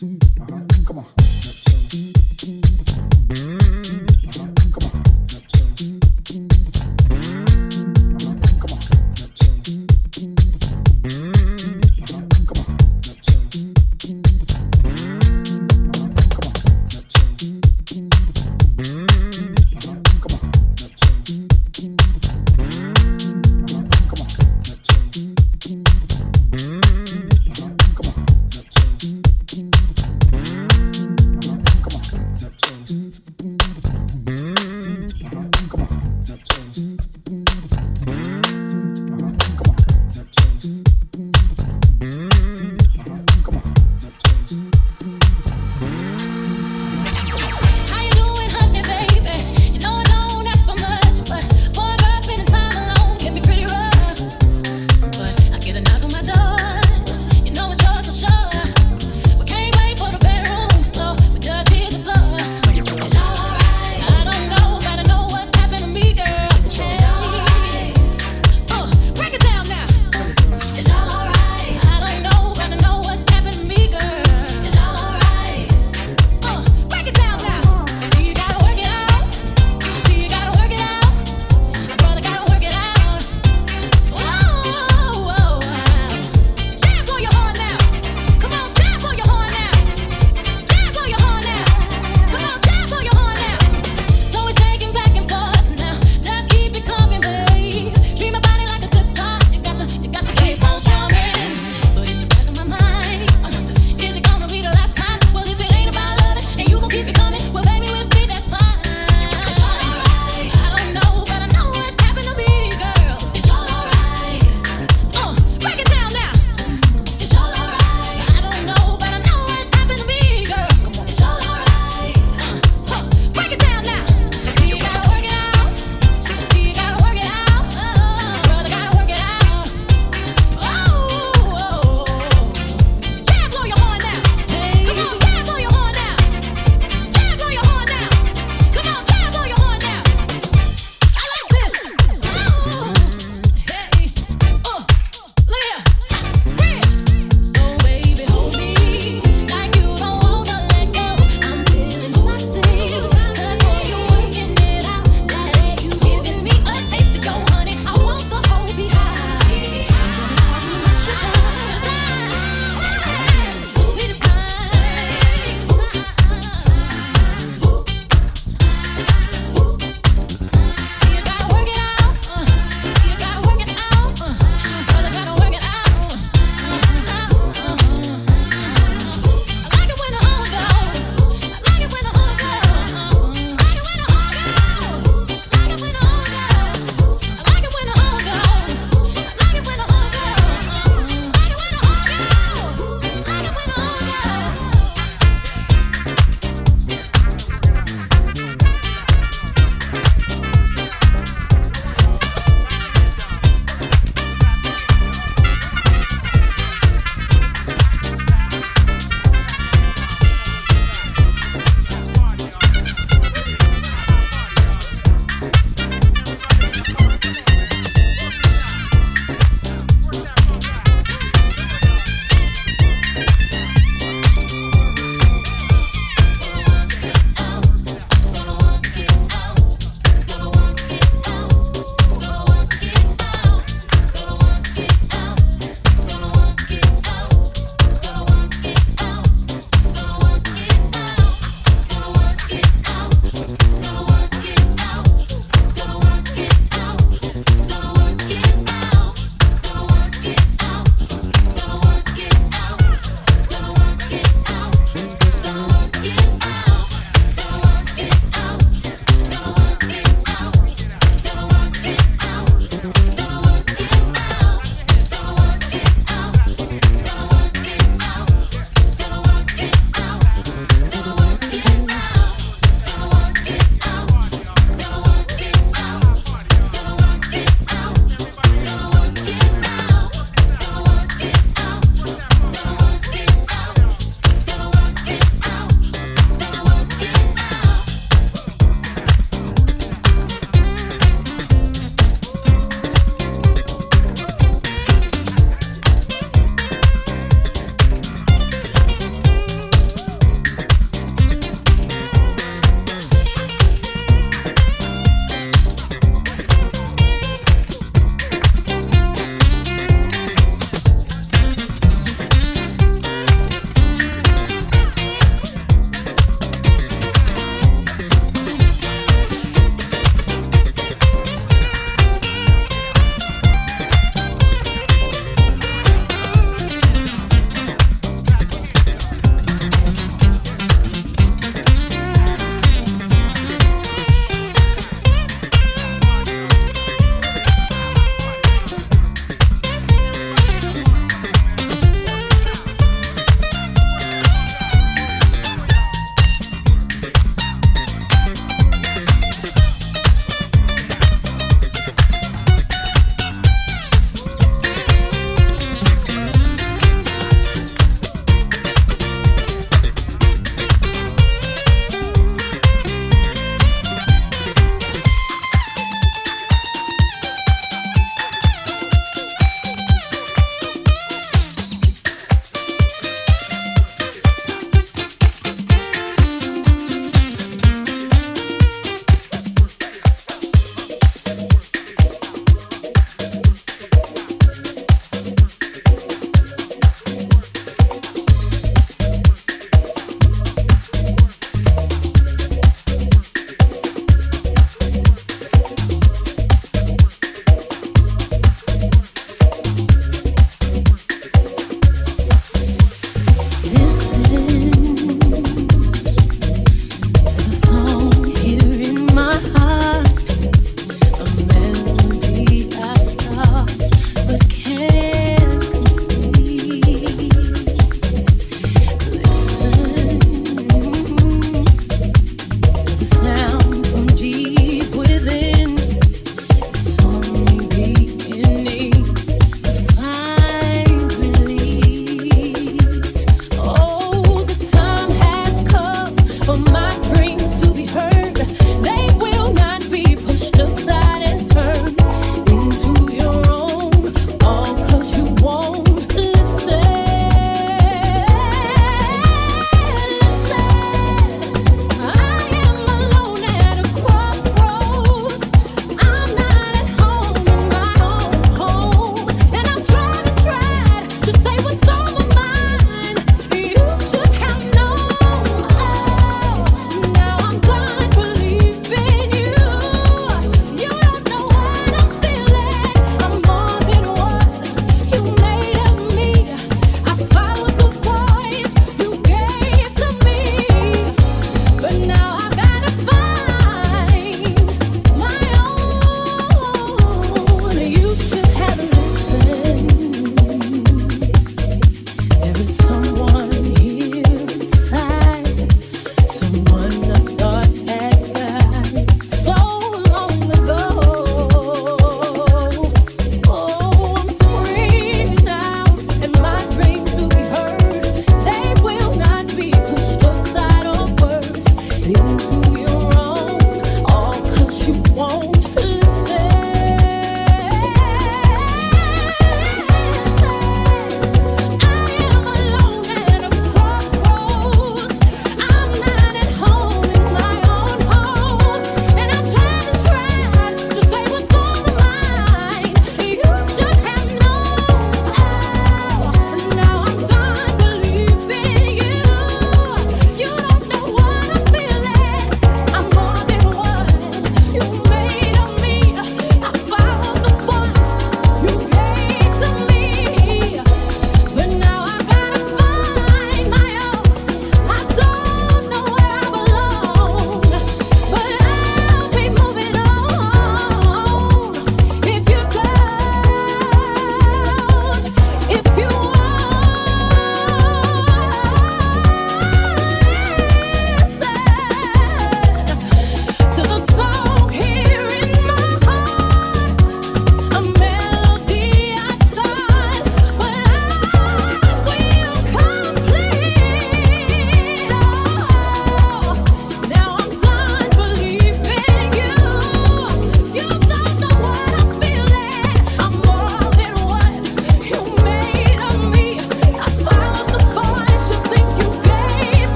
Mm-hmm.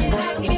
love.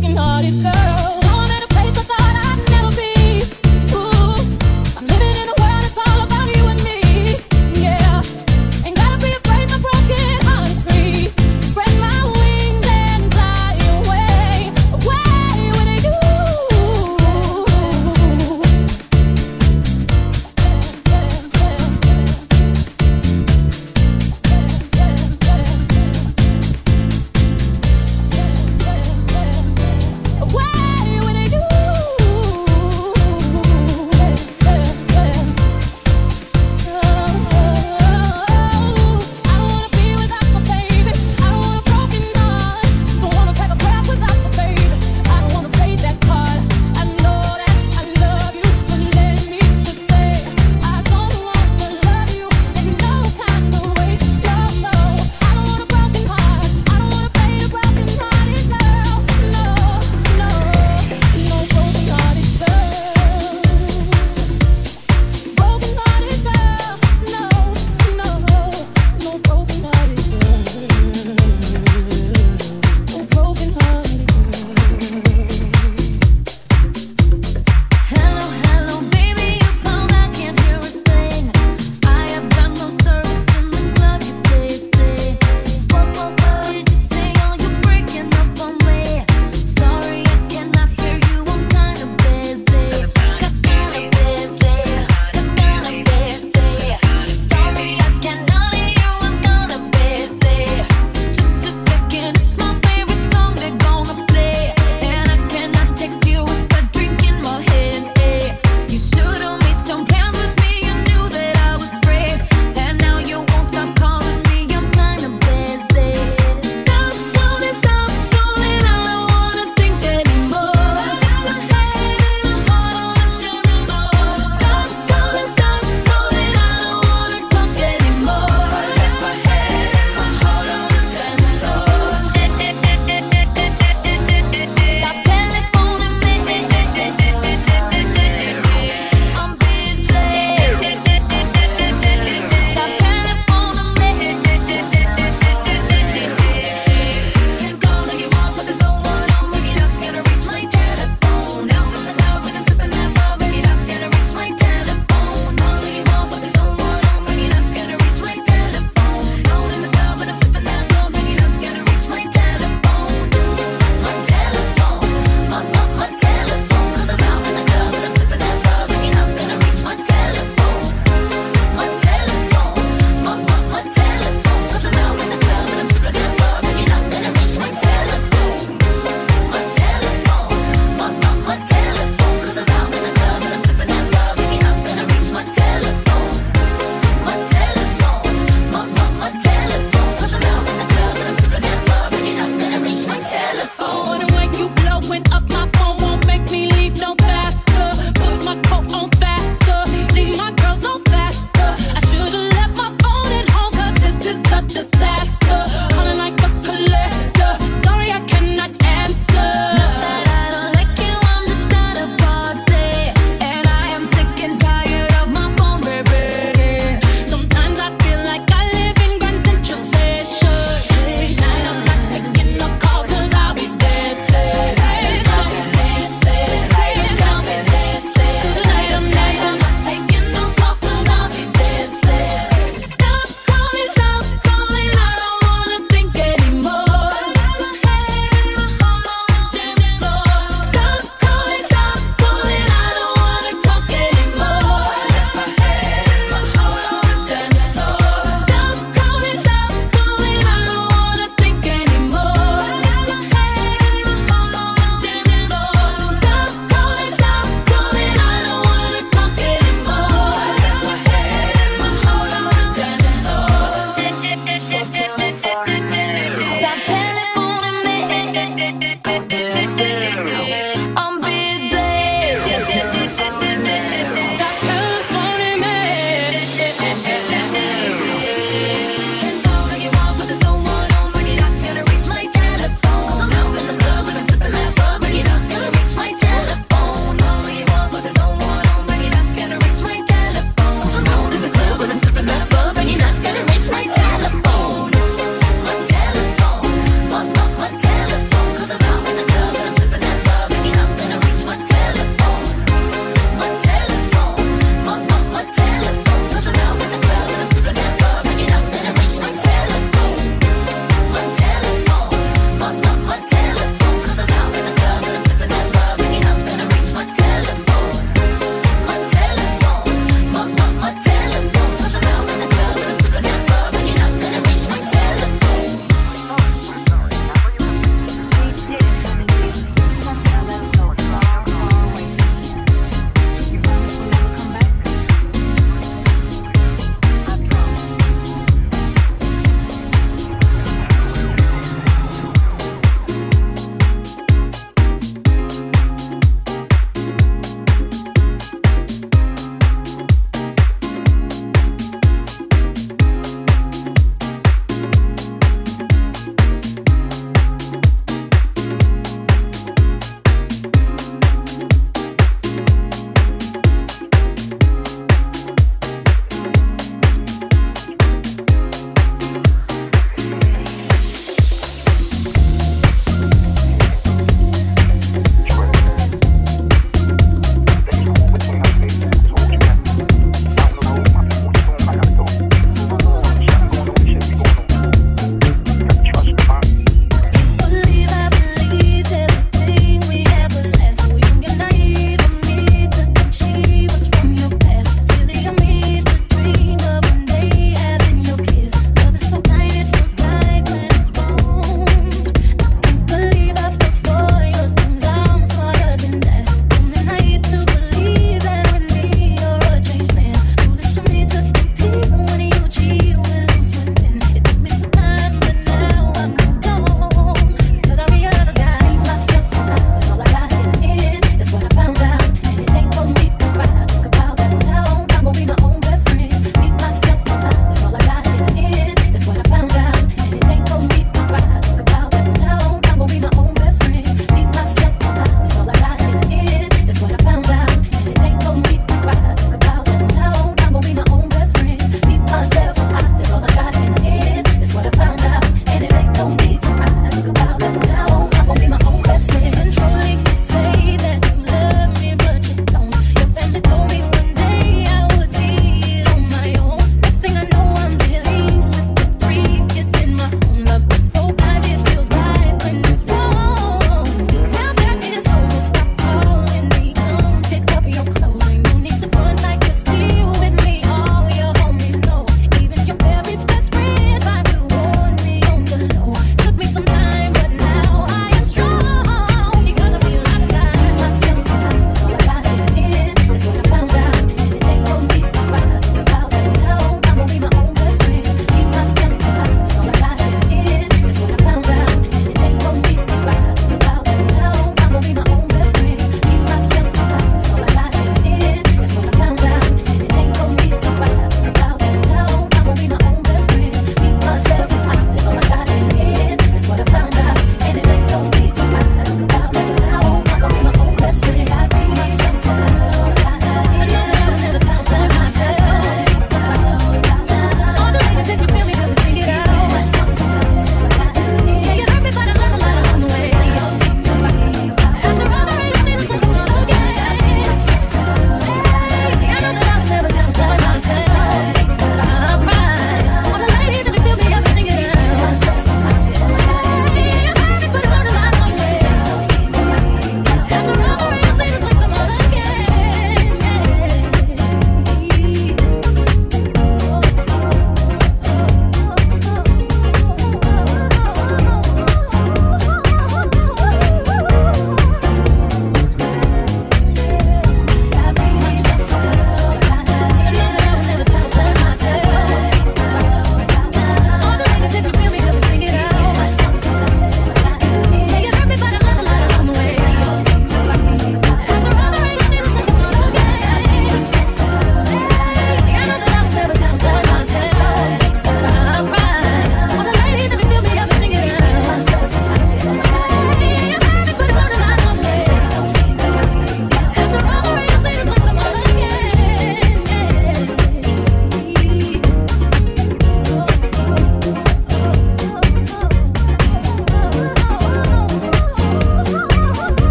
broken hearted girl